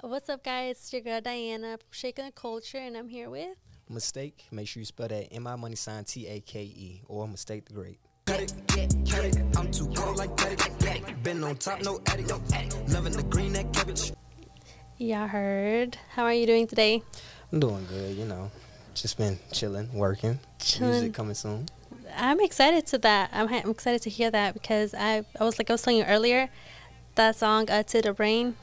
What's up, guys? It's your girl Diana Shaking the Culture, and I'm here with. Mistake, make sure you spell that M I money sign T A K E or mistake the great. Cut it, cut it. I'm too cold like that. Been on top, no attic. Loving the green that cabbage. Yeah, heard. How are you doing today? I'm doing good, you know. Just been chilling, working. Chilling. Music coming soon. I'm excited to that. I'm, ha- I'm excited to hear that because I I was like I was telling you earlier, that song uh, "To the Brain,"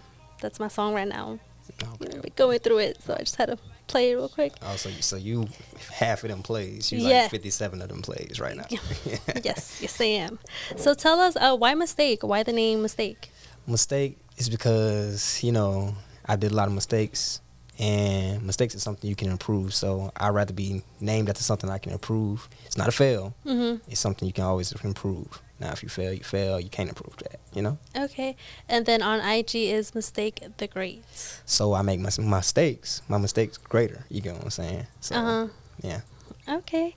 that's my song right now. Okay. We're going through it, so I just had to play it real quick. Oh, so you, so you half of them plays. You Yeah. like 57 of them plays right now. yes, yes, I am. So tell us, uh, why mistake? Why the name mistake? Mistake is because, you know, I did a lot of mistakes and mistakes is something you can improve. So I'd rather be named after something I can improve. It's not a fail. hmm It's something you can always improve. Now, if you fail, you fail. You can't improve that, you know? Okay, and then on IG is mistake the great. So I make my mistakes, my mistakes greater. You get what I'm saying? So Uh huh. yeah, Okay.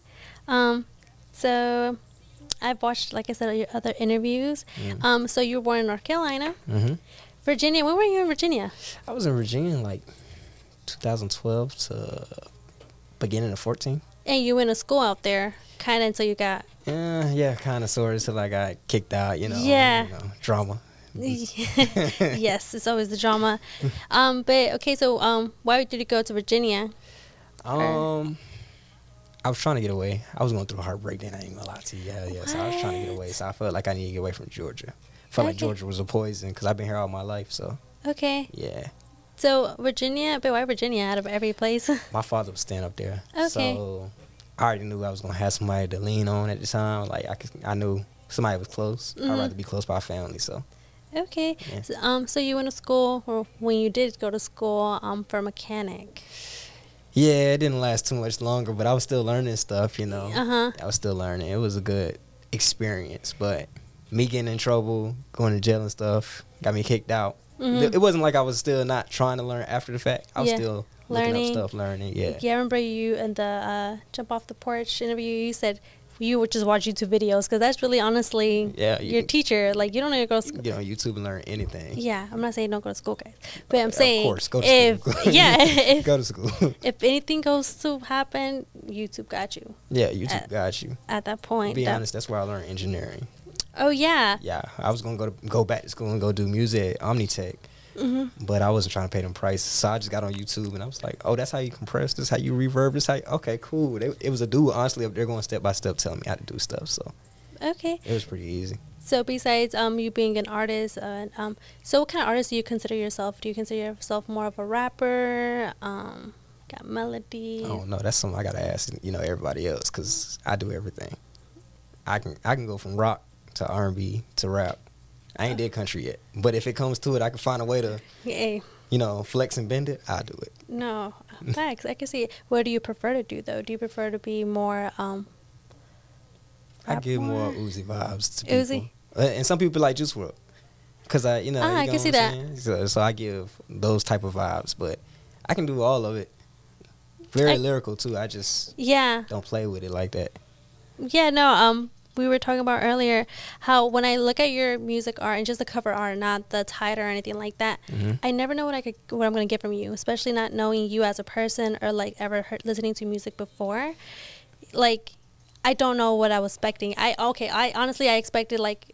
Um, so I've watched, like I said, your other interviews. Mm. Um, so you were born in North Carolina, hmm Virginia. When were you in Virginia? I was in Virginia in like 2012 to beginning of 14. And you went to school out there, kind of until you got. Yeah, yeah, kind of sort of till I got kicked out. You know, Yeah. you know, drama. yes, it's always the drama. Um, but okay, so um, why did you go to Virginia? Um, I was trying to get away. I was going through a heartbreak. Then I ain't gonna lie to you. Yeah, yeah. So I was trying to get away. So I felt like I needed to get away from Georgia. Felt like Georgia was a poison because I've been here all my life. So Okay, yeah. so Virginia, but why Virginia out of every place? my father was staying up there. Okay. So I already knew I was gonna have somebody to lean on at the time. Like I could, I knew somebody was close. Mhm. I'd rather be close by family. So okay, Yeah. so, um, so you went to school, or when you did go to school, um, for mechanic. yeah, it didn't last too much longer, but I was still learning stuff. You know, Uh huh. I was still learning. It was a good experience, but me getting in trouble, going to jail and stuff, got me kicked out. Mhm. It wasn't like I was still not trying to learn after the fact. I was Yeah. still Learning. stuff, learning. Yeah. Yeah, I remember you in the uh, jump off the porch interview. You said you would just watch YouTube videos because that's really honestly Yeah, you your can- teacher. Like you don't need to go to school. Get on YouTube and learn anything. Yeah, I'm not saying don't go to school, guys, but I'm saying Of course, go to if school. yeah, if, go to school. if anything goes to happen, YouTube got you yeah, YouTube Uh, got you. at that point. be That- honest, that's where I learned engineering. Oh yeah. Yeah, I was gonna go to, go back to school and go do music at Omnitech, hmm but I wasn't trying to pay them prices. So I just got on YouTube and I was like, "Oh, that's how you compress. This how you reverb. This how you, okay, cool." They, it was a dude honestly up there going step by step telling me how to do stuff. So Okay. it was pretty easy. So besides um you being an artist, uh, um, so what kind of artist do you consider yourself? Do you consider yourself more of a rapper? Um, got melody. Oh don't. That's something I gotta ask you know everybody else because I do everything. I can I can go from rock to R and B to rap. I ain't did country yet, but if it comes to it, I can find a way to Hey, you know flex and bend it. I will do it. no, facts. I can see it. What do you prefer to do though? Do you prefer to be more um? I give more Uzi vibes to Uzi? people. Uh, And some people like Juice WRLD, Cause I, you know, Ah, you I can see that. So, so I give those type of vibes, but I can do all of it. Very I- lyrical too. I just Yeah, don't play with it like that. yeah. No, um, we were talking about earlier how when I look at your music art and just the cover art, not the title or anything like that, hmm I never know what I could what I'm gonna get from you, especially not knowing you as a person or like ever heard, listening to music before. Like, I don't know what I was expecting. I okay. I honestly I expected like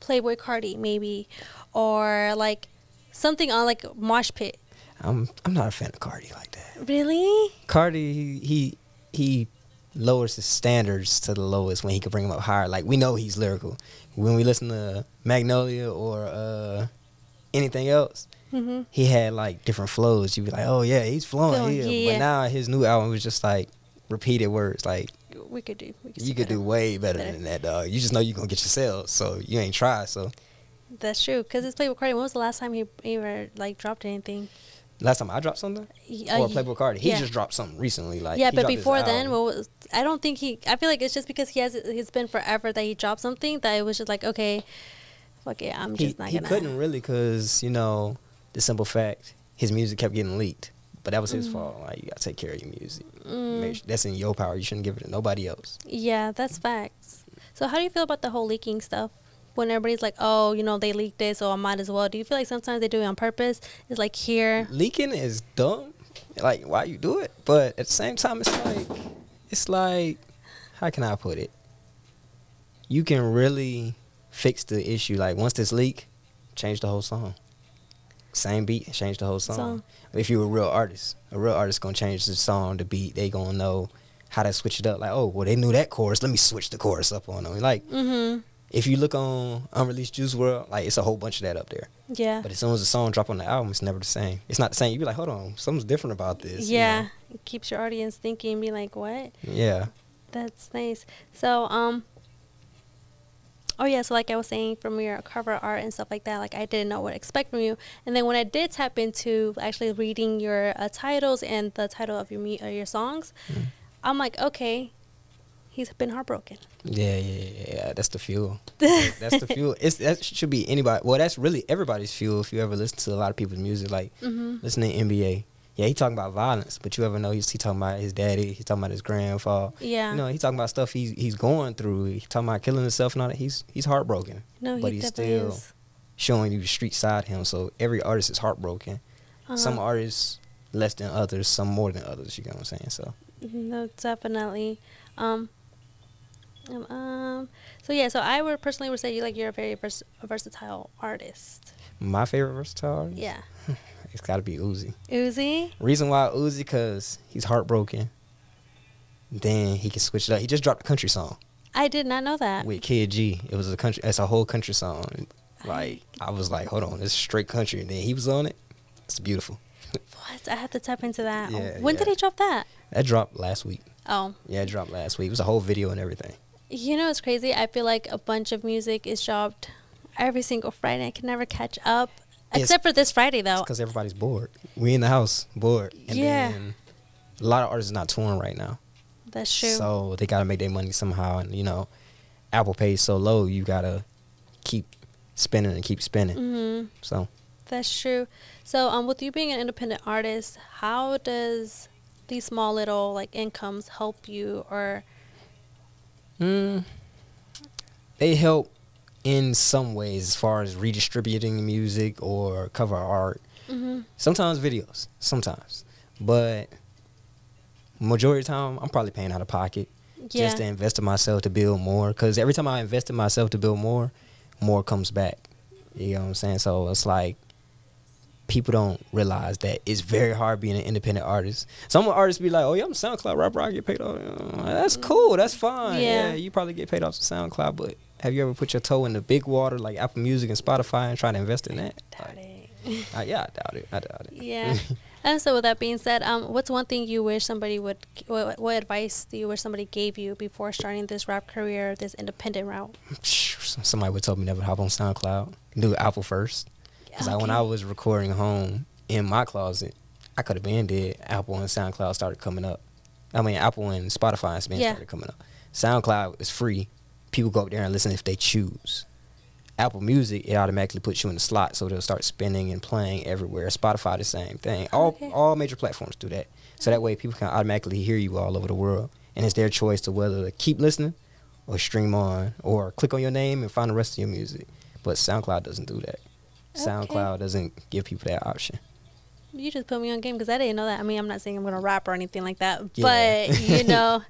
Playboi Carti maybe, or like something on like Mosh Pit. I'm I'm not a fan of Carti like that. Really? Carti, he he, he lowers his standards to the lowest when he can bring them up higher. Like we know he's lyrical. When we listen to Magnolia or uh, anything else, hmm he had like different flows. You'd be like, oh yeah, he's flowing here. yeah. But now his new album was just like repeated words. Like We could do. We could you could better. do way better Better. than that, dog. You just know you're gonna get yourself, so you ain't try. So That's true. Cause it's played with Carti. When was the last time he ever like dropped anything? Last time I dropped something, Y- or uh, Playboi Carti, he yeah. just dropped something recently. Like yeah, but before then, was? I don't think he. I feel like it's just because he has. It's been forever that he dropped something that it was just like okay, fuck it, I'm he, just not he gonna. couldn't really because you know the simple fact his music kept getting leaked. But that was his Mm. fault. Like you gotta take care of your music. Mm, that's in your power. You shouldn't give it to nobody else. yeah, that's facts. So how do you feel about the whole leaking stuff? When everybody's like, oh, you know, they leaked it, so I might as well. Do you feel like sometimes they do it on purpose? It's like here. Leaking is dumb. Like why you do it? But at the same time, it's like it's like how can I put it? You can really fix the issue. Like once this leak, change the whole song. Same beat, change the whole song. Song. If you're a real artist, a real artist gonna change the song, the beat. They gonna know how to switch it up. Like, oh, well, they knew that chorus. Let me switch the chorus up on them. Like, Mm-hmm. If you look on unreleased Juice WRLD, like it's a whole bunch of that up there. Yeah. But as soon as the song drop on the album, it's never the same. It's not the same. You be like, hold on, something's different about this. you yeah. know? It keeps your audience thinking, and be like, what? Yeah. That's nice. So, um, oh yeah, so like I was saying, from your cover art and stuff like that, like I didn't know what to expect from you. And then when I did tap into actually reading your uh, titles and the title of your mu- uh, your songs, Mm. I'm like, okay, he's been heartbroken. Yeah, yeah, yeah, yeah. That's the fuel. that's the fuel. It's that should be anybody. Well, that's really everybody's fuel. If you ever listen to a lot of people's music, like Mm-hmm. listening to NBA. Yeah, he talking about violence, but you ever know he's he talking about his daddy. He's talking about his grandfather. Yeah. You know, he talking about stuff he's he's going through. He talking about killing himself and all that. He's he's heartbroken. no, he but he's still is. showing you the street side of him. So every artist is heartbroken. Some Uh-huh. artists less than others, some more than others. You know what I'm saying? So No, definitely. Um, um, um, so yeah, so I would personally would say you like you're a very vers- versatile artist. my favorite versatile artist, Yeah. it's got to be Uzi. Uzi. Reason why Uzi, because he's heartbroken. Then he can switch it up. He just dropped a country song I did not know that. with Kid G. It was a country. It's a whole country song. Like I was like, hold on, this is straight country. And then he was on it. It's beautiful. What? I have to tap into that. Yeah, when did he drop that? That dropped last week. Oh, Yeah, it dropped last week. It was a whole video and everything. You know it's crazy. I feel like a bunch of music is dropped every single Friday. I can never catch up, It's- except for this Friday though. because everybody's bored. We in the house bored. And Yeah. Then a lot of artists are not touring right now. That's true. So they gotta make their money somehow, and you know, Apple pays so low, you gotta keep spinning and keep spinning. hmm So That's true. So, um, with you being an independent artist, how does these small little like incomes help you, or mm, they help in some ways as far as redistributing music or cover art. mm-hmm. Sometimes videos, sometimes, but majority of the time, I'm probably paying out of pocket. yeah, just to invest in myself to build more. Because every time I invest in myself to build more, more comes back. You know what I'm saying? So it's like people don't realize that it's very hard being an independent artist. Some artists be like, "Oh yeah, I'm a SoundCloud rapper. I get paid off." That's cool. That's fine. Yeah. Yeah. you probably get paid off the SoundCloud, but have you ever put your toe in the big water like Apple Music and Spotify and try to invest in that? doubt Like, it. uh, yeah, I doubt it. I doubt it. yeah. And so, with that being said, um, what's one thing you wish somebody would? What, what advice do you wish somebody gave you before starting this rap career, this independent route? Somebody would tell me never hop on SoundCloud. Do Apple first. Because when I was recording home in my closet, I could have been dead. Apple and SoundCloud started coming up. I mean, Apple and Spotify and Spin Yeah. started coming up. SoundCloud is free. People go up there and listen if they choose. Apple Music, it automatically puts you in the slot, so they'll start spinning and playing everywhere. Spotify, the same thing. All Okay. all major platforms do that. So that way, people can automatically hear you all over the world, and it's their choice to whether to keep listening or stream on or click on your name and find the rest of your music. But SoundCloud doesn't do that. Okay. SoundCloud doesn't give people that option. You just put me on game because I didn't know that. I mean, I'm not saying I'm gonna rap or anything like that, Yeah. but you know,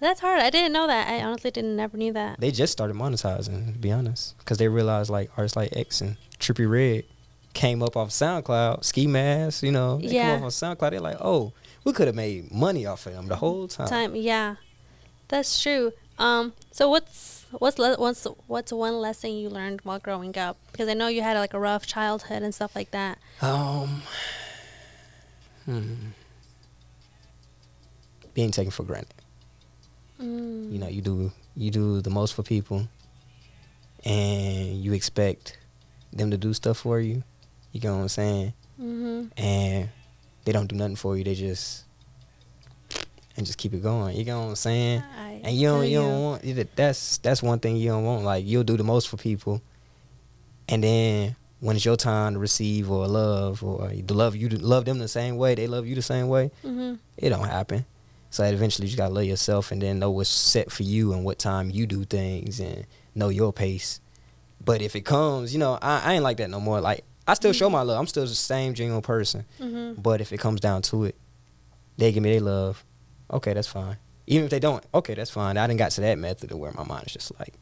that's hard. I didn't know that. I honestly didn't never knew that. They just started monetizing, to be honest, because they realized like artists like X and Trippie Redd came up off SoundCloud, Ski Mask, you know, they Yeah. come off on SoundCloud. They're like, oh, we could have made money off of them the whole time. Time, yeah, that's true. Um, so what's what's le- what's what's one lesson you learned while growing up? Because I know you had like a rough childhood and stuff like that. Um, hmm. being taken for granted. Mm. You know, you do you do the most for people, and you expect them to do stuff for you. You get what I'm saying? hmm and they don't do nothing for you. They just and just keep it going. You know what I'm saying? I And you don't feel you don't want you- that's that's one thing you don't want. Like you'll do the most for people, and then when it's your time to receive or love or to love you to love them the same way, they love you the same way. hmm It don't happen. So eventually you gotta love yourself and then know what's set for you and what time you do things and know your pace. But if it comes, you know, I, I ain't like that no more. Like I still Mm-hmm. show my love. I'm still the same genuine person. hmm But if it comes down to it, they give me their love. Okay, that's fine. Even if they don't, okay, that's fine. I didn't got to that method of where my mind is just like,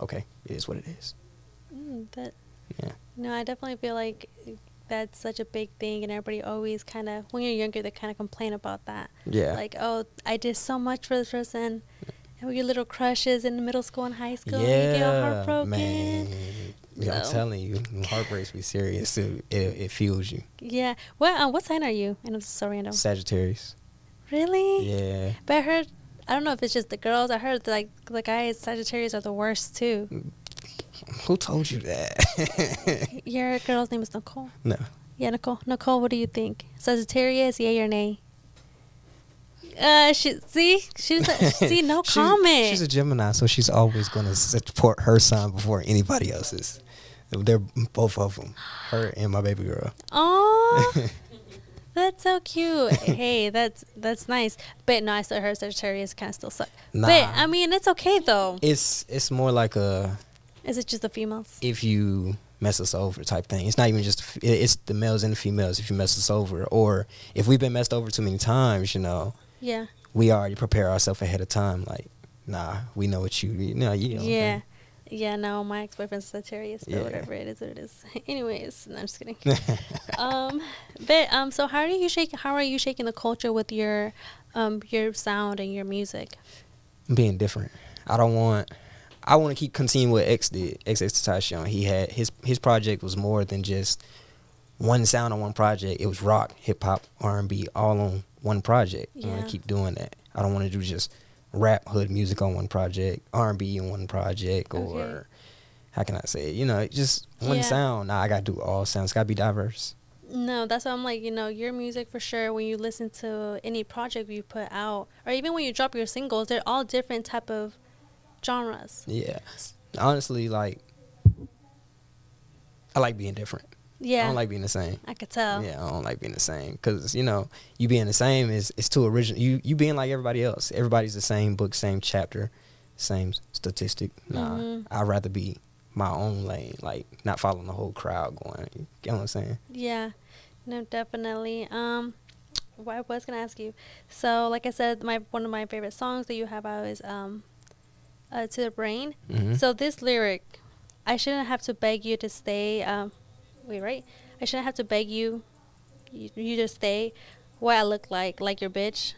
okay, it is what it is. Mm, that Yeah. no, I definitely feel like that's such a big thing, and everybody always kind of when you're younger, they kind of complain about that. Yeah. Like, oh, I did so much for this person. And we get little crushes in middle school and high school. and you get all yeah, heartbroken. man. Yeah, I'm So- telling you, heartbreaks be serious. It, it, it fuels you. Yeah. What uh, what sign are you? I know this is so random. Sagittarius. Really? Yeah. But I heard. I don't know if it's just the girls. I heard like the guys Sagittarius are the worst too. Who told you that? Your girl's name is Nicole. no. Yeah, Nicole. Nicole, what do you think? Sagittarius, yay or nay? Uh, she see, she's a, see no She's- comment. She's a Gemini, so she's always going to support her sign before anybody else's. They're both of them, her and my baby girl. Oh, that's so cute. hey, that's that's nice. But no, I still heard Sagittarius kind of still suck. Nah. But I mean, it's okay though. It's it's more like a Is it just the females? if you mess us over type thing. It's not even just it- it's the males and the females. If you mess us over, or if we've been messed over too many times, you know, Yeah. we already prepare ourselves ahead of time. Like, nah, we know what you, you know, you know. Yeah. Yeah, no, my ex boyfriend's Sagittarius, but Yeah. whatever it is, what it is. Anyways, no, I'm just kidding. um, but um, so how are you shaking? How are you shaking the culture with your, um, your sound and your music? being different. I don't want. I want to keep continuing what X did. X XXXTentacion. He had his his project was more than just one sound on one project. It was rock, hip hop, R and B, all on one project. I want to keep doing that. I don't want to do just rap hood music on one project, R and B on one project, or Okay. how can I say it? You know, just one Yeah. sound. Nah, I gotta do all sounds. Gotta be diverse. No, that's why I'm like, you know, your music for sure. When you listen to any project you put out, or even when you drop your singles, they're all different type of genres. Yeah. Honestly, like I like being different. Yeah, I don't like being the same. I could tell. Yeah, I don't like being the same because you know you being the same is it's too original. You you being like everybody else. Everybody's the same book, same chapter, same statistic. Nah, Mhm. I'd rather be my own lane, like not following the whole crowd going. You get what I'm saying? Yeah, no, definitely. Um, what I was gonna ask you, so like I said, my one of my favorite songs that you have out is um, uh, "To the Brain." Mhm. So this lyric, I shouldn't have to beg you to stay. Um, wait, right? I shouldn't have to beg you, you, you to stay. What I look like, like your bitch.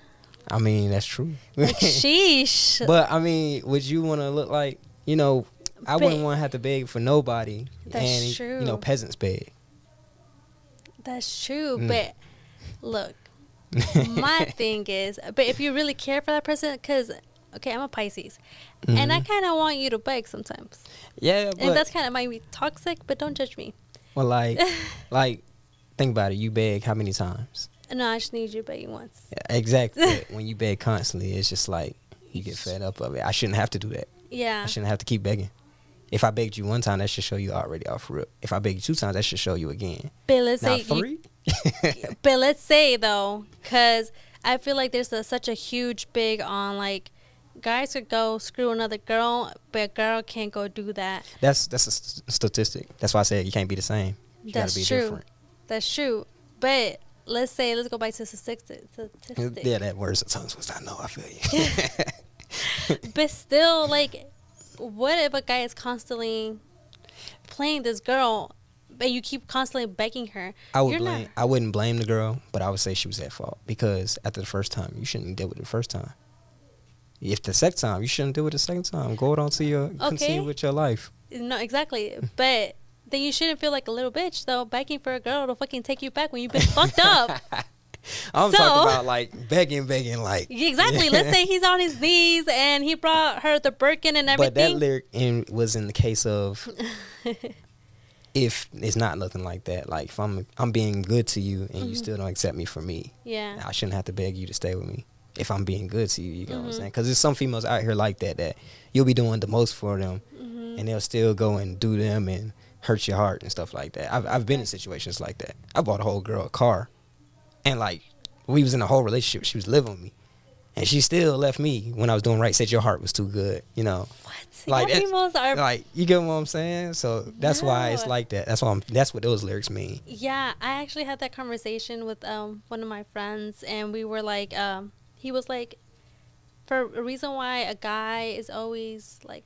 I mean that's true. Like sheesh. but I mean, would you want to look like you know? I wouldn't want to have to beg for nobody. That's and you know, peasants beg. That's true, Mm. but look, my thing is, but if you really care for that person, because okay, I'm a Pisces, and I Mhm. kind of want you to beg sometimes, Yeah, but and that's kind of might be toxic, but don't judge me. Well, like, like, think about it. You beg how many times? No, I just need you begging once. Yeah, exactly. When you beg constantly, it's just like you get fed up of it. I shouldn't have to do that. Yeah, I shouldn't have to keep begging. If I begged you one time, that should show you already off rip. If I begged you two times, that should show you again. but let's Now say you, but let's say though, because I feel like there's a, such a huge big on like guys could go screw another girl, but a girl can't go do that. that's that's a st- statistic. That's why I said you can't be the same. You That's gotta be true. different. That's true, but let's say let's go back to statistic. statistic. Yeah, that words of tongues was I know. I feel you. but still, like, what if a guy is constantly playing this girl, but you keep constantly begging her? I would You're blame. not- I wouldn't blame the girl, but I would say she was at fault because after the first time, you shouldn't deal with it the first time. If the second time, you shouldn't do it the second time. Go on to your continue with your life. No, exactly. But then you shouldn't feel like a little bitch though, begging for a girl to fucking take you back when you've been fucked up. I'm So- talking about like begging, begging, like Exactly. Let's say he's on his knees and he brought her the Birkin and everything. But that lyric in, was in the case of if it's not nothing like that. Like if I'm I'm being good to you and Mm-hmm. you still don't accept me for me, yeah. I shouldn't have to beg you to stay with me. If I'm being good to you, you know what I'm Mhm. saying? Because there's some females out here like that that you'll be doing the most for them, Mhm. and they'll still go and do them and hurt your heart and stuff like that. I've I've been in situations like that. I bought a whole girl a car, and like we was in a whole relationship. She was living with me, and she still left me when I was doing right. Said your heart was too good, you know. What? Like females are. Like you get what I'm saying? So that's why it's like that. That's why I'm, that's what those lyrics mean. yeah, I actually had that conversation with um one of my friends, and we were like, um, he was like, for a reason why a guy is always like,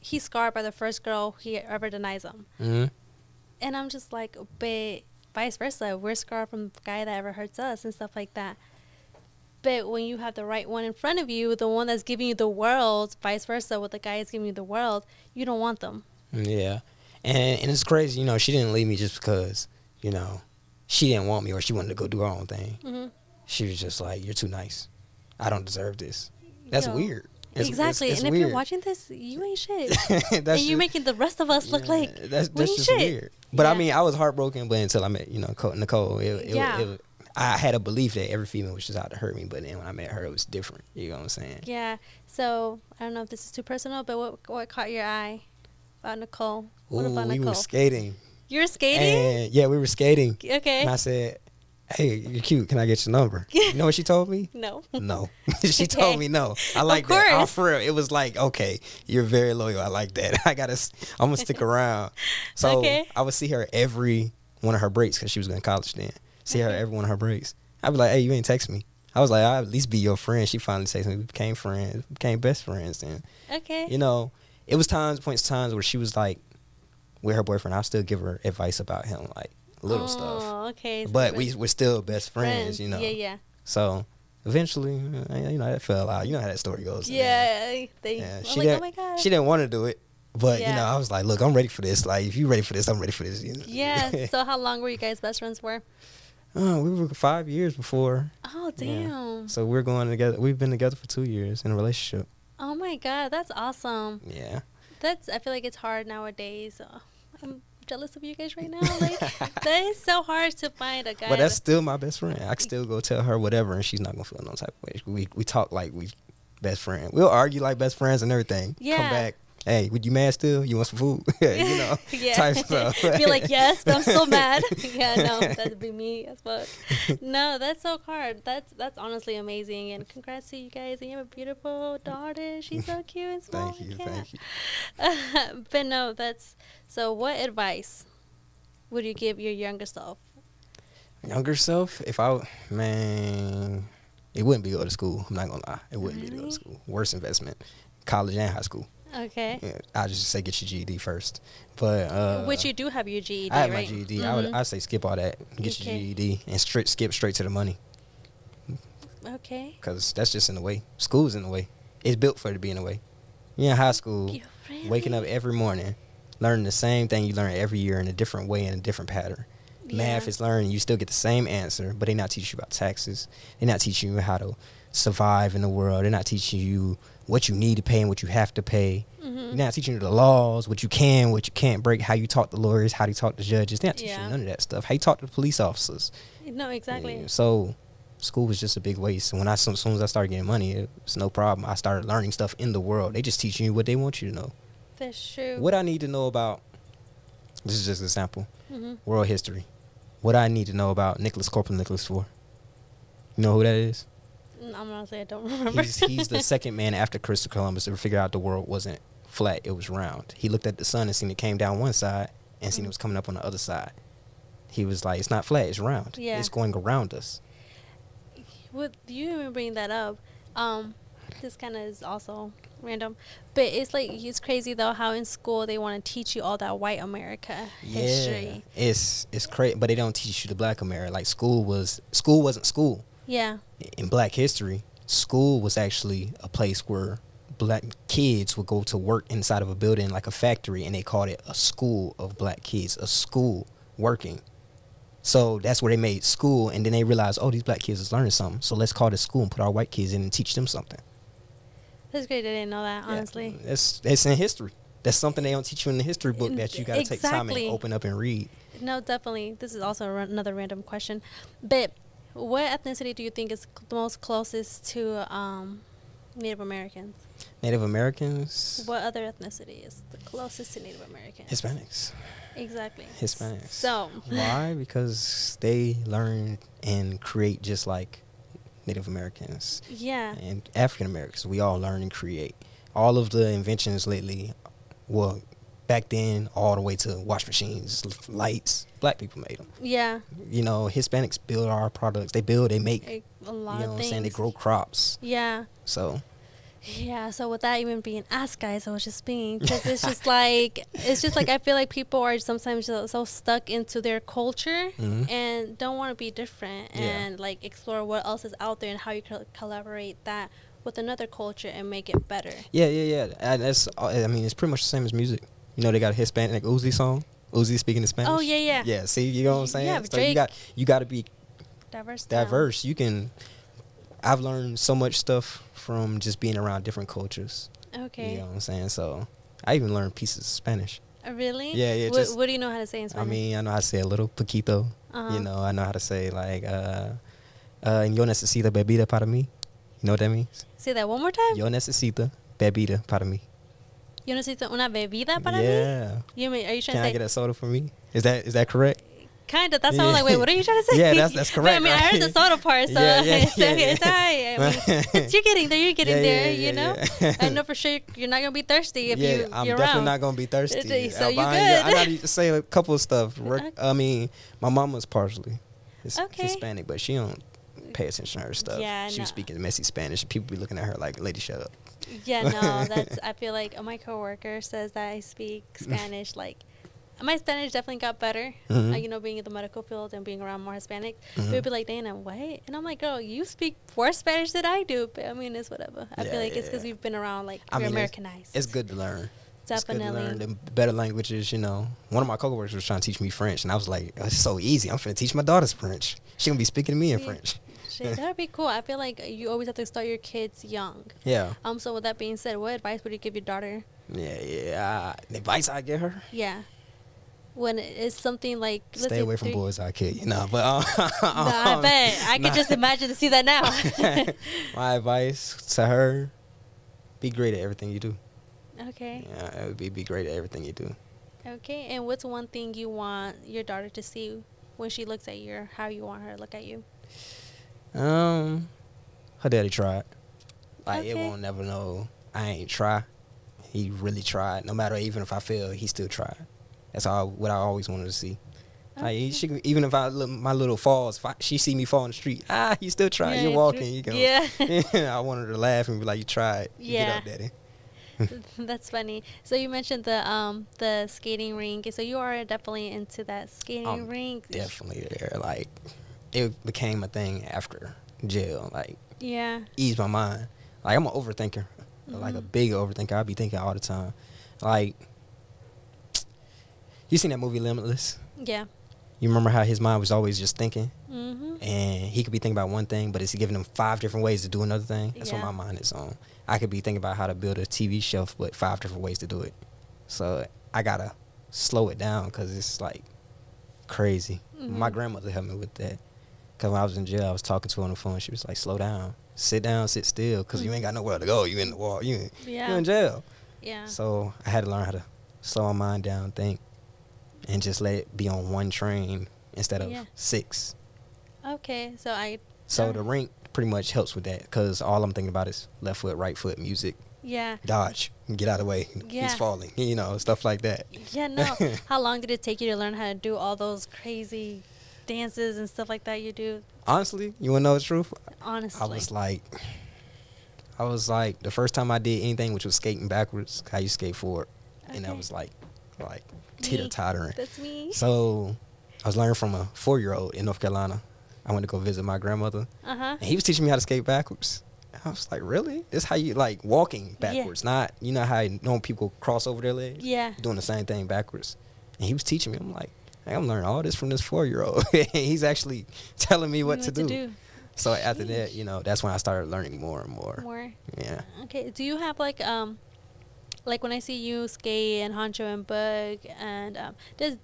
he's scarred by the first girl he ever denies him, hmm and I'm just like, but vice versa, we're scarred from the guy that ever hurts us and stuff like that. But when you have the right one in front of you, the one that's giving you the world, vice versa, with the guy that's giving you the world, you don't want them. Yeah, and and it's crazy. You know, she didn't leave me just because you know she didn't want me or she wanted to go do her own thing. hmm She was just like, "You're too nice. I don't deserve this." That's Yo, weird. It's- exactly. it's- it's and if you're watching this, you ain't shit. that's and you're just- making the rest of us look yeah, like that's we that's just shit. weird. But I mean, I was heartbroken, but until I met you know Nicole, it, it, Yeah. it, I had a belief that every female was just out to hurt me. But then when I met her, it was different. You know what I'm saying? Yeah. So I don't know if this is too personal, but what what caught your eye about Nicole? What Ooh, about we Nicole? were skating, you were skating. and yeah, we were skating, okay. and I said, "Hey, you're cute. Can I get your number?" you know what she told me? no. No. she told me no. I like that. Oh, for real. It was like, okay, you're very loyal. I like that. I gotta. I'm gonna stick around. So Okay. I would see her every one of her breaks because she was going to college then. See her mm-hmm. every one of her breaks. I'd be like, hey, you ain't text me. I was like, I'll at least be your friend. She finally texted me. We became friends. We became best friends. Then Okay. you know, it was times, points, times where she was like, with her boyfriend. I'll still give her advice about him, like little stuff. Oh, okay. so But we we're still best friends, you know. Yeah, yeah. So eventually, uh, you know, that fell out. You know how that story goes. Yeah. They, Yeah, she like, didn't. oh my god. She didn't want to do it, but you know, I was like, look, I'm ready for this. Like, if you're ready for this, I'm ready for this. You know? yeah. so how long were you guys best friends for? Uh, we were five years before, Oh Yeah. damn. so we're going together. We've been together for two years in a relationship. Oh my god, that's awesome. Yeah, That's I feel like it's hard nowadays. Uh, I'm jealous of you guys right now. Like that is so hard to find a guy. but that's that- still my best friend. I can still go tell her whatever, and she's not gonna feel no type of way. We we talk like we best friend. We'll argue like best friends and everything. Yeah. Come back. Hey, would you mad still? You want some food? Yeah, you know, yeah. type stuff. Be like, yes, but I'm still mad. yeah, no, that'd be me as fuck. No, that's so hard. That's that's honestly amazing, and congrats to you guys. And you have a beautiful daughter. She's so cute and small. Thank you, thank you. but no, that's so. What advice would you give your younger self? Younger self, if I man, it wouldn't be go to school. I'm not gonna lie, it wouldn't be to go to school. Worst investment, college and high school. Okay. Yeah, I just say get your GED first. But uh, Which you do have your GED, I have right? my GED. I would Mhm. I say skip all that, get Okay. your GED, and straight skip straight to the money Okay. because that's just in the way. School's in the way. It's built for it to be in the way. You're in high school, You waking up every morning, learning the same thing you learn every year in a different way in a different pattern. Math is learning, you still get the same answer, but they're not teaching you about taxes. They're not teaching you how to survive in the world. They're not teaching you what you need to pay and what you have to pay. Mhm. They're not teaching you the laws, what you can, what you can't break, how you talk to lawyers, how you talk to judges. They're not teaching Yeah. you none of that stuff. How you talk to police officers. No, exactly. Yeah, So school was just a big waste. And when I, as soon as I started getting money, it was no problem. I started learning stuff in the world. They just teaching you what they want you to know. That's true. What I need to know about, this is just an example, Mhm. world history. What I need to know about Nicholas Corporal Nicholas IV. You know who that is? Mm, I'm gonna say I don't remember. He's, he's the second man after Christopher Columbus to figure out the world wasn't flat, it was round. He looked at the sun and seen it came down one side and seen it was coming up on the other side. He was like, it's not flat, it's round. Yeah. It's going around us. What you even bring that up? Um, this kind of is also random, but it's like it's crazy though how in school they want to teach you all that white America history. Yeah, it's it's crazy, but they don't teach you the Black America. Like school was school wasn't school Yeah, in Black history. School was actually a place where black kids would go to work inside of a building like a factory, and they called it a school of black kids, a school working. So that's where they made school, and then they realized, oh, these black kids is learning something. So let's call this school and put our white kids in and teach them something. that's great. I didn't know that Yeah, honestly. that's it's in history. That's something they don't teach you in the history book that you got to take time and open up and read. No, definitely. This is also another random question, but what ethnicity do you think is the most closest to um, Native Americans? Native Americans, What other ethnicity is the closest to Native Americans? Hispanics. Exactly. Hispanics. So Why? Because they learn and create just like Native Americans Yeah. and African Americans. We all learn and create. All of the inventions lately, well, back then, all the way to wash machines, lights, black people made them. Yeah. You know, Hispanics build our products. They build, they make. A, a You lot know of what I'm things. saying? They grow crops. Yeah. So, Yeah, so without even being asked, guys, I was just being because it's just like it's just like I feel like people are sometimes so, stuck into their culture Mhm. and don't want to be different Yeah. and like explore what else is out there and how you can collaborate that with another culture and make it better. yeah, yeah, yeah. And that's, uh, I mean, it's pretty much the same as music. You know, they got a Hispanic Uzi song. Uzi speaking in Spanish. Oh, yeah, yeah. Yeah, see, you know what I'm saying? Yeah, so you got you got to be Diverse. now. diverse. You can. I've learned so much stuff from just being around different cultures. Okay. You know what I'm saying? So I even learned pieces of Spanish. Uh, really? Yeah, yeah, just- what do you know how to say in Spanish? I mean, I know how to say a little poquito. Uh-huh. You know, I know how to say like, uh, uh, yo necesito bebida para mí. You know what that means? say that one more time. Yo necesito bebida para mí. Yo necesito una bebida para mí. yeah. You mean? Are you trying Can to I get a soda for me? Is that is that correct? Kind of. That's Yeah. how I'm like, wait, what are you trying to say? Yeah, that's- that's But, I correct, mean, I heard the soda part, so Yeah, yeah, it's, yeah, okay, it's alright. I mean, you're getting there. You're getting there. you know. I know for sure you're not gonna be thirsty if you I'm you're definitely around. not gonna be thirsty. So you good. I gotta say a couple of stuff. I mean, my mama's partially Okay. Hispanic, but she don't pay attention to her stuff. Yeah, she no. was speaking messy Spanish. People be looking at her like, "Lady, shut up." Yeah, no, that's. I feel like uh, my coworker says that I speak Spanish. Like, my Spanish definitely got better. Mhm. Uh, you know, being in the medical field and being around more Hispanic, Mhm. they'd be like, "Dana, what?" And I'm like, "Girl, you speak more Spanish than I do." But I mean, it's whatever. I Yeah, feel like it's because yeah. we've been around, like I mean, Americanized. It's good to learn. It's good to Definitely. learn better languages. You know, one of my coworkers was trying to teach me French, and I was like, "It's so easy. I'm finna teach my daughters French. She gonna be speaking to me in French." Shit, that'd be cool. I feel like you always have to start your kids young. Yeah, Um. So with that being said, what advice would you give your daughter? yeah, yeah. The advice I give her: Yeah. When it's something like stay away from three- boys. I kill you. know. but um, No, I bet I nah. could just imagine to see that now. My advice to her: be great at everything you do. okay. Yeah, it would be be great at everything you do. Okay. And what's one thing you want your daughter to see when she looks at you, or how you want her to look at you? Um, her daddy tried. Like it won't never know I ain't try. He really tried. No matter even if I fail, he still tried. That's all what I always wanted to see. Like she, even if I my little falls, I, she see me fall in the street, ah, you still try. Yeah, You're walking. You go. Yeah. I wanted to laugh and be like, "You tried. You Yeah. Get up, daddy." That's funny. So you mentioned the um the skating rink. So you are definitely into that skating I'm rink. Definitely there. Like it became a thing after jail. Like Yeah. ease my mind. Like I'm an overthinker, like a Mhm. big overthinker. I be thinking all the time. Like you seen that movie Limitless? Yeah. You remember how his mind was always just thinking, Mhm. and he could be thinking about one thing, but it's giving him five different ways to do another thing. That's Yeah. what my mind is on. I could be thinking about how to build a TV shelf, but five different ways to do it. So I gotta slow it down because it's like crazy. My Mhm. grandmother helped me with that. Cause when I was in jail, I was talking to her on the phone. She was like, "Slow down, sit down, sit still, cause you mm. ain't got nowhere to go. You in the wall. You in, Yeah. you in jail." Yeah. So I had to learn how to slow my mind down, think, and just let it be on one train instead of Yeah. six. Okay. So I. So the rink pretty much helps with that because all I'm thinking about is left foot, right foot, music, Yeah. dodge, get out of the way. Yeah. He's falling, you know, stuff like that. Yeah. No. How long did it take you to learn how to do all those crazy dances and stuff like that you do? Honestly, you wanna know the truth? Honestly. I was like, I was like, the first time I did anything, which was skating backwards, I used to skate forward, and I was like, like teeter tottering. That's me. So I was learning from a four year old in North Carolina. I went to go visit my grandmother, Uh huh. and he was teaching me how to skate backwards. I was like, really? This how you like walking Yeah. backwards? Not you know how you know people cross over their legs? Yeah. doing the same thing backwards. And he was teaching me. I'm like, I'm learning all this from this four year old. He's actually telling me what, to, do. So after that, you know, that's when I started learning more and more. More. Yeah. Okay. Do you have like um, like when I see you skate and Honcho and Bug and um, does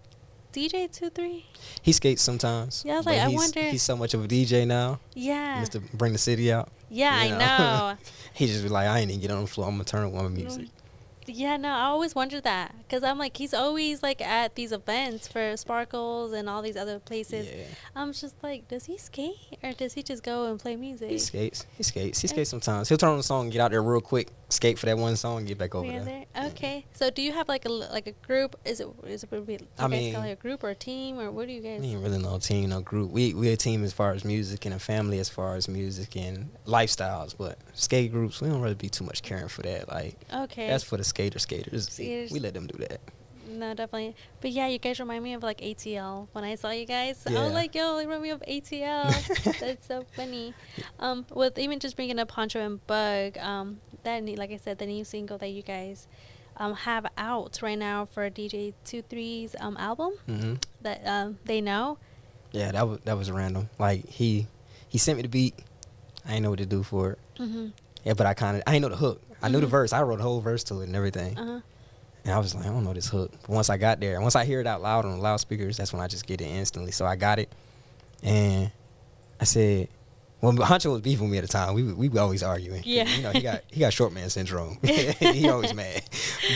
DJ two three? He skates sometimes. Yeah, I like, I he's, wonder- He's so much of a DJ now. Yeah. Mr. Bring the City Out. Yeah, you I know. he just be like, I ain't even get on the floor. I'm gonna turn on my music. Yeah, no, I always wondered that because I'm like, he's always like at these events for Sparkles and all these other places. Yeah. I'm just like, does he skate or does he just go and play music? He skates. He skates. He skates sometimes. He'll turn on the song, and get out there real quick, skate for that one song, get back over there. there. Okay, so do you have like a like a group? Is it is it would be, I guys mean- call it a group or a team or what do you guys? We ain't really no team, no group. We we a team as far as music and a family as far as music and lifestyles. But skate groups, we don't really be too much caring for that. Like Okay, that's for the skater skaters. Skaters. We let them do that. No, definitely. But yeah, you guys remind me of like ATL. When I saw you guys, I was like, yo, they remind me of ATL. That's so funny. Um, with even just bringing up Poncho and Bug, um, that like I said, the new single that you guys um have out right now for DJ 23's um album hmm that um they know. Yeah, that was that was random. Like he he sent me the beat. I ain't know what to do for it. Mm-hmm. Yeah, but I kind of I ain't know the hook. I knew the Mhm. verse. I wrote the whole verse to it and everything. Uh huh. And I was like, I don't know this hook. But once I got there, once I hear it out loud on the loudspeakers, that's when I just get it instantly. So I got it, and I said, well, Huncho was beefing with me at the time. We we were always arguing. Yeah. you know he got he got short man syndrome. he always mad.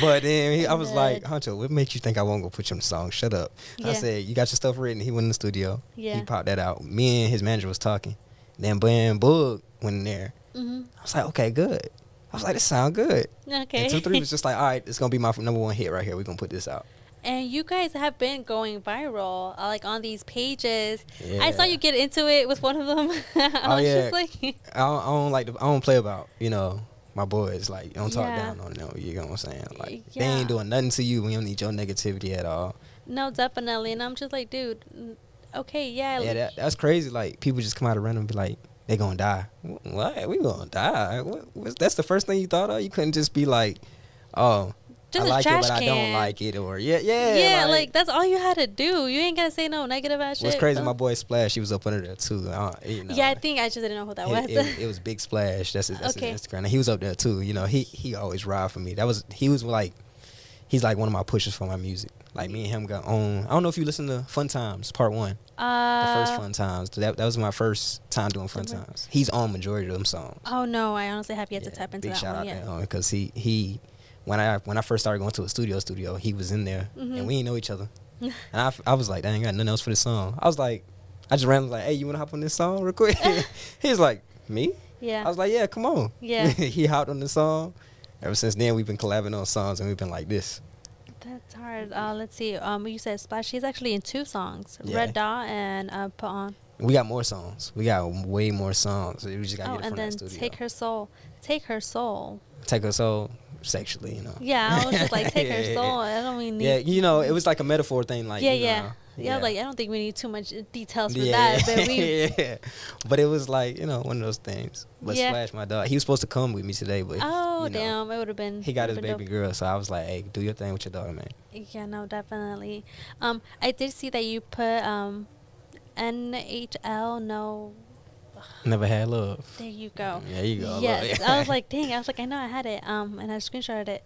But then he, I was like. Huncho, what makes you think I won't go put you on the song? Shut up. I said, you got your stuff written. He went in the studio. Yeah. He popped that out. Me and his manager was talking. Then Bam Boog went in there. Mm-hmm. I was like, okay, good. I was like, this sound good. Okay. And two three was just like, all right, it's gonna be my number one hit right here. We're gonna put this out. And you guys have been going viral, uh, like on these pages. I saw you get into it with one of them. I Oh, was yeah. just like, I don't, I don't like to, I don't play about you know my boys like don't talk Yeah. down on them. You know what I'm saying? Like they ain't doing nothing to you. We don't need your negativity at all. no, definitely. And I'm just like, dude, okay, yeah. Yeah, that, that's crazy. Like people just come out of random and be like they gonna die. Wh- What? We gonna die? What, that's the first thing you thought of. You couldn't just be like, oh. Just I a like it, trash but I don't like it, or yeah, yeah, yeah, like, that's all you had to do. You ain't gotta say no negative ass shit. What's crazy? bro. My boy Splash, he was up under there too. Uh, you know, Yeah, I think I just didn't know who that was. it, it, it was Big Splash. That's his, that's Okay. his Instagram. And he was up there too. You know, he he always ride for me. That was he was like, he's like one of my pushers for my music. Like me and him got on. I don't know if you listen to Fun Times Part One, the uh, first Fun Times. That that was my first time doing Fun? Times. He's on majority of them songs. Oh no, I honestly have yet to tap into big that shout one out yet. because he he when I when I first started going to a studio studio, he was in there Mhm. and we didn't know each other. and I, I was like, dang, I got nothing else for this song. I was like, I just randomly like, hey, you want to hop on this song real quick? he was like, me? Yeah. I was like, yeah, come on. Yeah. he hopped on the song. Ever since then, we've been collabing on songs and we've been like this. That's hard. Uh, let's see. Um, you said Splash. She's actually in two songs, Yeah. Red Dot and uh, Put On. We got more songs. We got way more songs. We just got to Oh, get it and then. Take Her Soul. Take Her Soul. Take her soul sexually, you know. Yeah, I was just like, Take Yeah, Her Soul. I don't mean. Yeah, you know, it was like a metaphor thing. Like, yeah, you yeah. know, yeah. Like I don't think we need too much details for yeah. that, but we. yeah. But it was like, you know, one of those things. But Yeah. Splash, my dog, he was supposed to come with me today, but Oh you know, damn! It would have been. he got his baby girl, so I was like, hey, do your thing with your daughter, man. Yeah, no, definitely. Um, I did see that you put um, NHL. No, Never had love. there you go. There you go. Yes, Look. I was like, dang. I was like, I know I had it. Um, and I screenshotted it.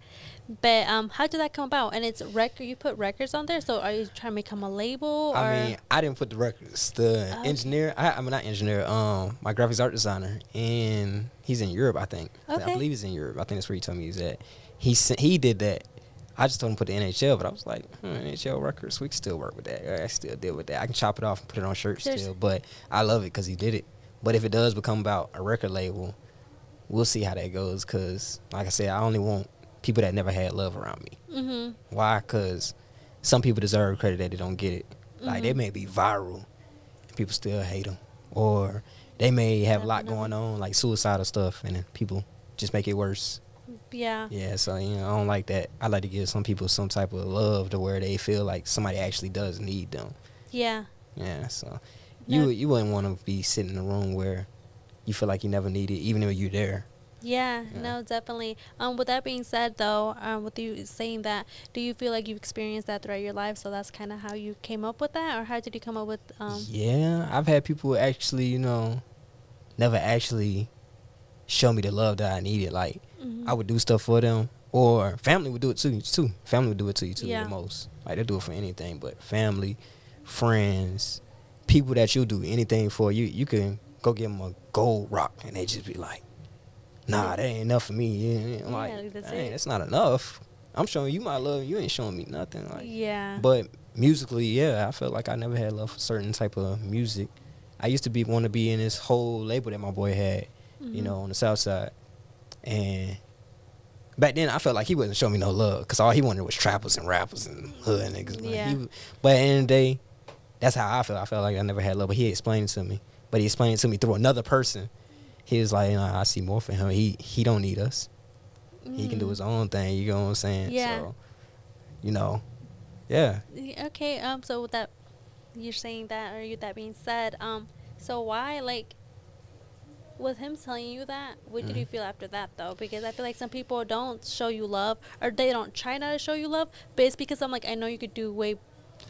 But um, how did that come about? And it's record. You put records on there. So are you trying to become a label? Or? I mean, I didn't put the records. The Okay. engineer, I, I mean not engineer, um, my graphics art designer, and he's in Europe, I think. Okay. I believe he's in Europe. I think that's where he told me he's at. He sent, he did that. I just told him to put the NHL, but I was like, hmm, NHL records, we can still work with that. I still deal with that. I can chop it off and put it on shirts There's- still, but I love it because he did it. But if it does become about a record label, we'll see how that goes. Because, like I said, I only want people that never had love around me. mm-hmm. Why? Because some people deserve credit that they don't get it. Like they Mhm. may be viral, and people still hate them, or they may have a lot Definitely. going on, like suicidal stuff, and then people just make it worse. Yeah. Yeah, so you know, I don't like that. I like to give some people some type of love to where they feel like somebody actually does need them. Yeah. Yeah, so. You you wouldn't want to be sitting in a room where you feel like you never need it, even if you're there. Yeah, Yeah. no, definitely. Um, with that being said, though, um, with you saying that, do you feel like you've experienced that throughout your life? So that's kind of how you came up with that, or how did you come up with? Um, yeah, I've had people actually, you know, never actually show me the love that I needed. Like mhm. I would do stuff for them, or family would do it to you too. Family would do it to you too Yeah. the most. Like they do it for anything, but family, friends, people that you'll do anything for. You you can go give them a gold rock, and they just be like, "Nah, that ain't enough for me." Yeah, I'm Yeah, like, that's it." that's not enough. I'm showing you my love. You ain't showing me nothing. Like, yeah. but musically, yeah, I felt like I never had love for certain type of music. I used to be want to be in this whole label that my boy had, you Mhm. know, on the south side, and back then I felt like he wasn't showing me no love because all he wanted was trappers and rappers and hood niggas. Like, Yeah. he, but at the end of the day, that's how I felt. I felt like I never had love, but he explained it to me. But he explained it to me through another person. He was like, nah, I see more for him. He he don't need us. He can do Mm. his own thing. You know what I'm saying? Yeah. So, you know, yeah. Okay, um, so with that, you're saying that, or you that being said, um, so why, like, with him telling you that, what did you Mhm. feel after that though? Because I feel like some people don't show you love, or they don't try not to show you love, but it's because I'm like, I know you could do way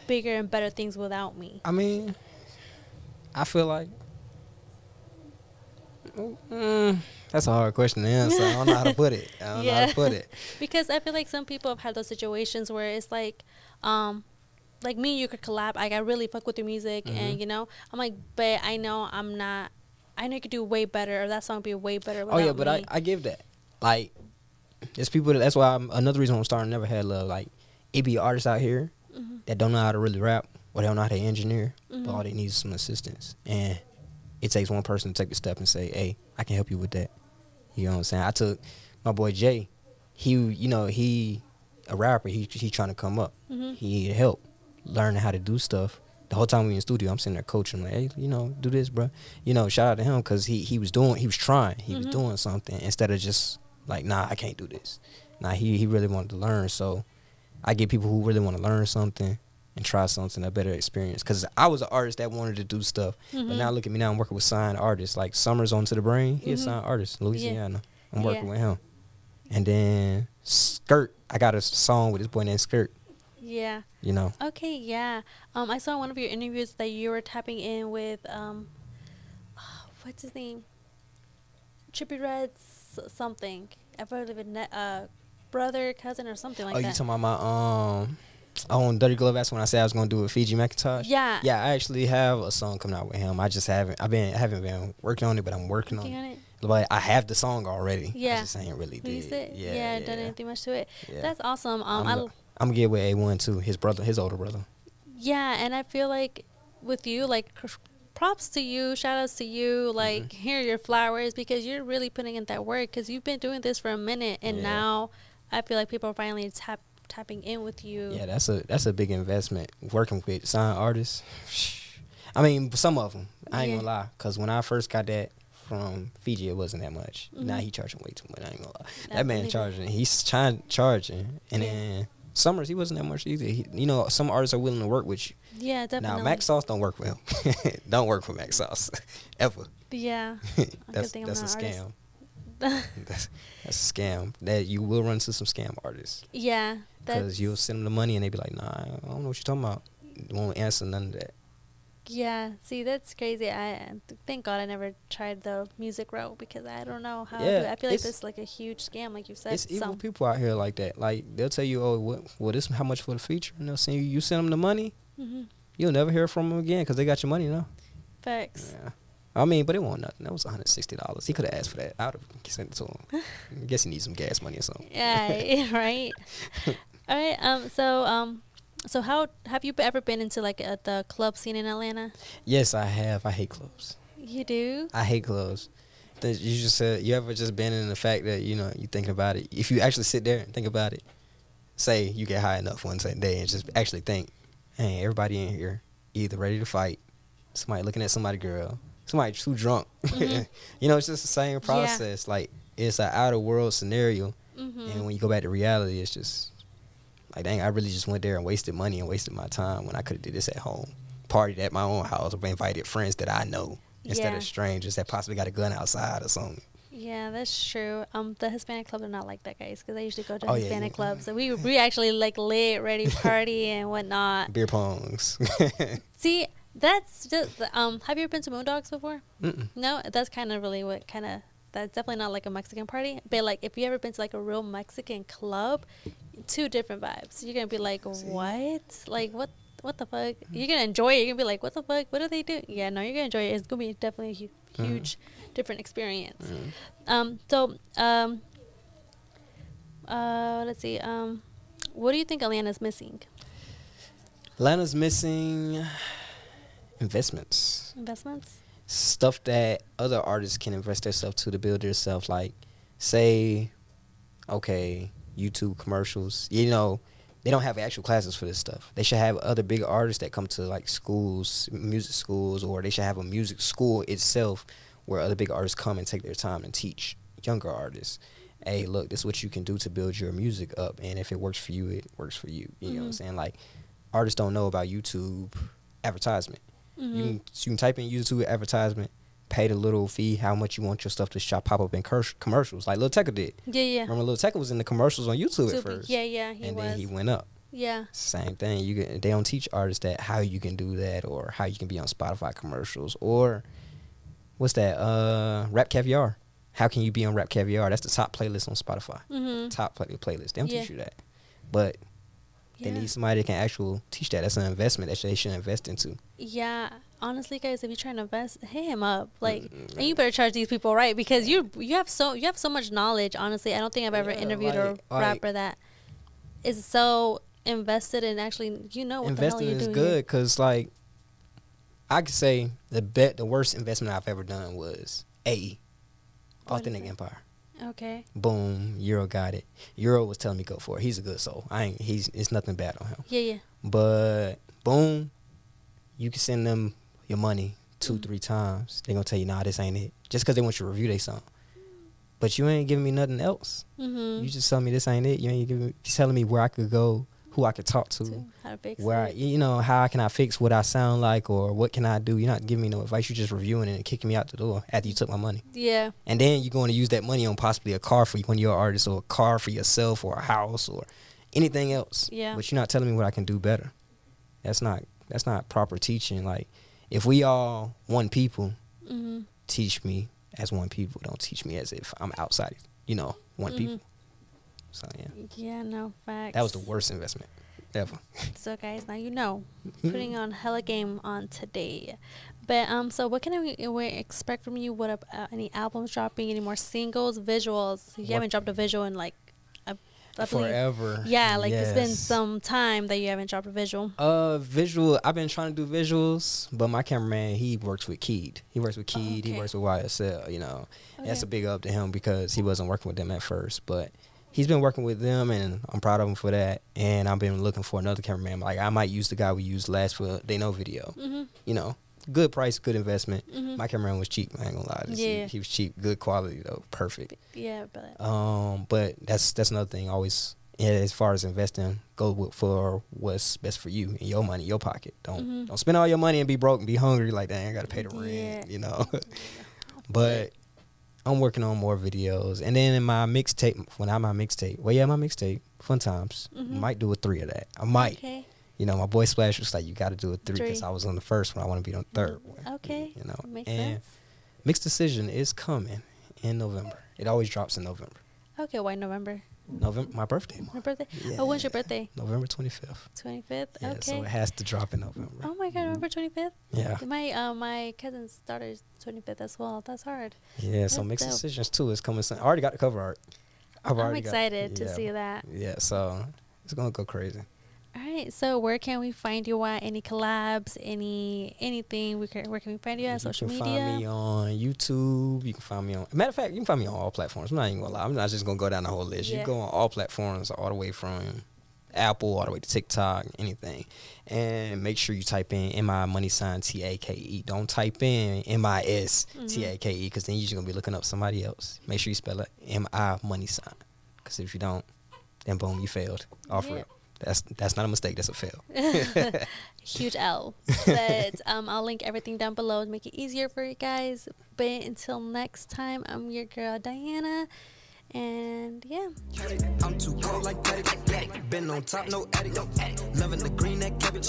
bigger and better things without me. I mean, I feel like mm, that's a hard question to answer. I don't know how to put it. I don't know how to put it. because I feel like some people have had those situations where it's like, um, like me, and you could collab. Like I really fuck with your music, and Mhm. you know, I'm like, but I know I'm not. I know you could do way better, or that song would be way better. Oh yeah, but I. I give that. Like, there's people. That, that's why I'm, another reason I'm starting Never Had Love. Like, it be artists out here Mhm. that don't know how to really rap or they don't know how to engineer, but Mhm. all they need is some assistance. And it takes one person to take a step and say, "Hey, I can help you with that." You know what I'm saying? I took my boy Jay. He, you know, he a rapper. He he trying to come up. Mhm. He needed help learning how to do stuff. The whole time we in the studio, I'm sitting there coaching him, like, hey, you know, do this, bro. You know, shout out to him because he he was doing, he was trying, he was Mhm. doing something instead of just like, nah, I can't do this. Nah, he he really wanted to learn. So I get people who really want to learn something and try something a better experience. Because I was an artist that wanted to do stuff, but Mhm. now look at me now. I'm working with signed artists like Summers onto the brain. He's Mhm. a signed artist, Louisiana. I'm working Yeah. with him. And then Skirt, I got a song with this boy named Skirt. yeah. You know, Okay. Yeah. Um, I saw one of your interviews that you were tapping in with um, what's his name? Trippie Redd s- something. I believe it. Uh, brother, cousin, or something like that. oh, you talking about my um on Dirty Glove? That's when I said I was gonna do it with Fiji McIntosh. yeah. Yeah, I actually have a song coming out with him. I just haven't. I've been I haven't been working on it, but I'm working on Working it. on it. But I have the song already. Yeah. I just ain't really Released did. it. Yeah, Yeah. yeah. Done anything much to it. Yeah. That's awesome. Um, I'm, go- I'm gonna get with A1 too. His brother, his older brother. Yeah, and I feel like with you, like props to you, shout outs to you, Mm-hmm. like here are your flowers because you're really putting in that work because you've been doing this for a minute and Yeah. now I feel like people are finally tap tapping in with you. Yeah, that's a that's a big investment. Working with signed artists. I mean, some of them. I ain't Yeah. gonna lie, cause when I first got that from Fiji, it wasn't that much. Now Mhm. he charging way too much. I ain't gonna lie. I That man charging. He's trying charging, and Yeah. then Summers he wasn't that much either. He, you know, some artists are willing to work with you. Yeah, definitely. Now Max Sauce don't work with him. don't work with Max Sauce ever. Yeah. that's that's a scam. That's that's a scam. That you will run into some scam artists yeah. because you'll send them the money and they be like, Nah, I don't know what you're talking about. Won't answer none of that. yeah. See, that's crazy. I thank God I never tried the music route because I don't know how. to do Yeah. I feel like this is like a huge scam, like you said. It's evil some. people out here like that. Like they'll tell you, oh, what, well, this how much for the feature, and they'll send you. You send them the money, hmm you'll never hear from them again because they got your money now. Facts. Yeah. I mean, but it won't nothing. That was one hundred sixty dollars. He could have asked for that. I would have sent it to him. I guess he needs some gas money or something. Yeah, right. All right. Um. So um. So how have you ever been into like uh, the club scene in Atlanta? Yes, I have. I hate clubs. You do. I hate clubs. You just said you ever just been in the fact that you know you thinking about it. If you actually sit there and think about it, say you get high enough one day and just actually think, hey, everybody in here either ready to fight, somebody looking at somebody girl, somebody too drunk. Mhm. you know, it's just the same process. Like it's an out of world scenario, Mm-hmm. and when you go back to reality, it's just like dang, I really just went there and wasted money and wasted my time when I could have did this at home, partied at my own house, or invited friends that I know instead Yeah. of strangers that possibly got a gun outside or something. Yeah, that's true. Um, the Hispanic clubs are not like that, guys, because I usually go to Oh, yeah, Hispanic yeah. clubs. So we we actually like lit, ready party and whatnot. Beer pongs. See, that's just um. Have you ever been to Moondogs before? Mm-mm. No, that's kind of really what kind of that's definitely not like a Mexican party. But like, if you ever been to like a real Mexican club, two different vibes. You're gonna be like, what? Like what? What the fuck? You're gonna enjoy it. You're gonna be like, what the fuck? What do they do? Yeah, no, you're gonna enjoy it. It's gonna be definitely a hu- Mhm. huge, different experience. Um. So um. Uh. Let's see. Um. What do you think Atlanta's missing? Atlanta's missing investments. Investments? stuff that other artists can invest themselves to to build themselves. Like, say, okay, YouTube commercials. You know, they don't have actual classes for this stuff. They should have other big artists that come to like schools, music schools, or they should have a music school itself where other big artists come and take their time and teach younger artists. Hey, look, this is what you can do to build your music up, and if it works for you, it works for you. You know what I'm Mhm. saying? Like, artists don't know about YouTube advertisement. You Mhm. can you can type in YouTube advertisement, pay the little fee, how much you want your stuff to shop pop up in cur- commercials, like Lil Tecca did. Yeah, yeah. Remember, Lil Tecca was in the commercials on YouTube at first, Yeah, yeah, he and was. then he went up. yeah. Same thing. You can, they don't teach artists that how you can do that or how you can be on Spotify commercials or what's that? Uh, RapCaviar. How can you be on RapCaviar? That's the top playlist on Spotify. Mm-hmm. Top play- playlist. They don't Yeah. teach you that, but they need somebody that can actually teach that. That's an investment that they should invest into. Yeah, honestly, guys, if you're trying to invest, hit him up. Like, Mm, and you better charge these people right because you you have so you have so much knowledge. Honestly, I don't think I've ever Yeah, interviewed like- a like- rapper that is so invested in actually you know what investing the hell is you're doing. good because like I could say the bet the worst investment I've ever done was AE, is Authentic? Empire. Okay. Boom, Euro got it. Euro was telling me go for it. He's a good soul. I ain't. He's. It's nothing bad on him. Yeah, yeah. But boom, you can send them your money 2 Mhm. three times. They gonna tell you, nah, this ain't it. Just because they want you to review they song. But you ain't giving me nothing else. Mm-hmm. You just tell me this ain't it. You ain't giving me, telling me where I could go, who I could talk to how to fix where I, you know how can I fix what I sound like or what can I do? You're not giving me no advice. You're just reviewing it and kicking me out the door after you took my money. yeah. And then you're going to use that money on possibly a car for when you're an artist or a car for yourself or a house or anything else. Yeah. But you're not telling me what I can do better. That's not that's not proper teaching. Like if we all one people, Mm-hmm. teach me as one people. Don't teach me as if I'm outside. You know, one Mhm. people. So yeah, Yeah. No facts. that was the worst investment ever. So guys, now you know. Putting on hella game on today. But um, so what can we, we expect from you? What uh, any albums dropping? Any more singles, visuals? You What- haven't dropped a visual in like, I, I believe- Forever. Yeah, like it's been some time that you haven't dropped a visual. Uh, visual. I've been trying to do visuals, but my cameraman he works with Keed. He works with Oh, Keed. okay. He works with YSL. You know, that's a big up to him because he wasn't working with them at first, but he's been working with them, and I'm proud of him for that. And I've been looking for another cameraman. Like I might use the guy we used last for They Know video. Mm-hmm. You know, good price, good investment. Mhm. My cameraman was cheap. I ain't gonna lie. This- Yeah. he, he was cheap, good quality though, perfect. Yeah, but Um, but that's that's another thing. Always, yeah, as far as investing, go with, for what's best for you and your money, your pocket. Don't Mhm. don't spend all your money and be broke and be hungry like dang, I gotta pay the rent. Yeah. You know. but I'm working on more videos, and then in my mixtape, when I'm my mixtape, well, yeah, my mixtape, fun times. Mhm. Might do a three of that. I might. okay, You know, my boy Splash was like, you got to do a three because I was on the first one. I want to be on the third one. okay, You know, makes and sense. Mixed Decision is coming in November. It always drops in November. Okay, why November? November, my birthday month. My birthday. Oh, when's your birthday? November 25th. Twenty fifth. Yeah, okay. so it has to drop in November. Oh my god, November twenty fifth. Yeah. My uh, my cousin's daughter's twenty fifth as well. That's hard. Yeah, so That's Mixed dope. Decisions too is coming soon. I already got the cover art. I've I'm already got- excited to yeah. see that. Yeah, so it's gonna go crazy. All right. So where can we find you at? Any collabs? Any anything? We can, where can we find you at? Social media. you can find me on YouTube. You can find me on. Matter of fact, you can find me on all platforms. I'm not even gonna lie. I'm not just gonna go down the whole list. Yeah. You go on all platforms, all the way from Apple, all the way to TikTok, anything. And make sure you type in M I money sign T A K E. Don't type in M I S mm-hmm. T A K E because then you're just gonna be looking up somebody else. Make sure you spell it M I money sign. Because if you don't, then boom, you failed. Off Yeah. rip. That's that's not a mistake. That's a fail. Huge L. But um, I'll link everything down below to make it easier for you guys. But until next time, I'm your girl Diana, and yeah. I'm too cold like that. Been on top, no attic. Loving the green that cabbage.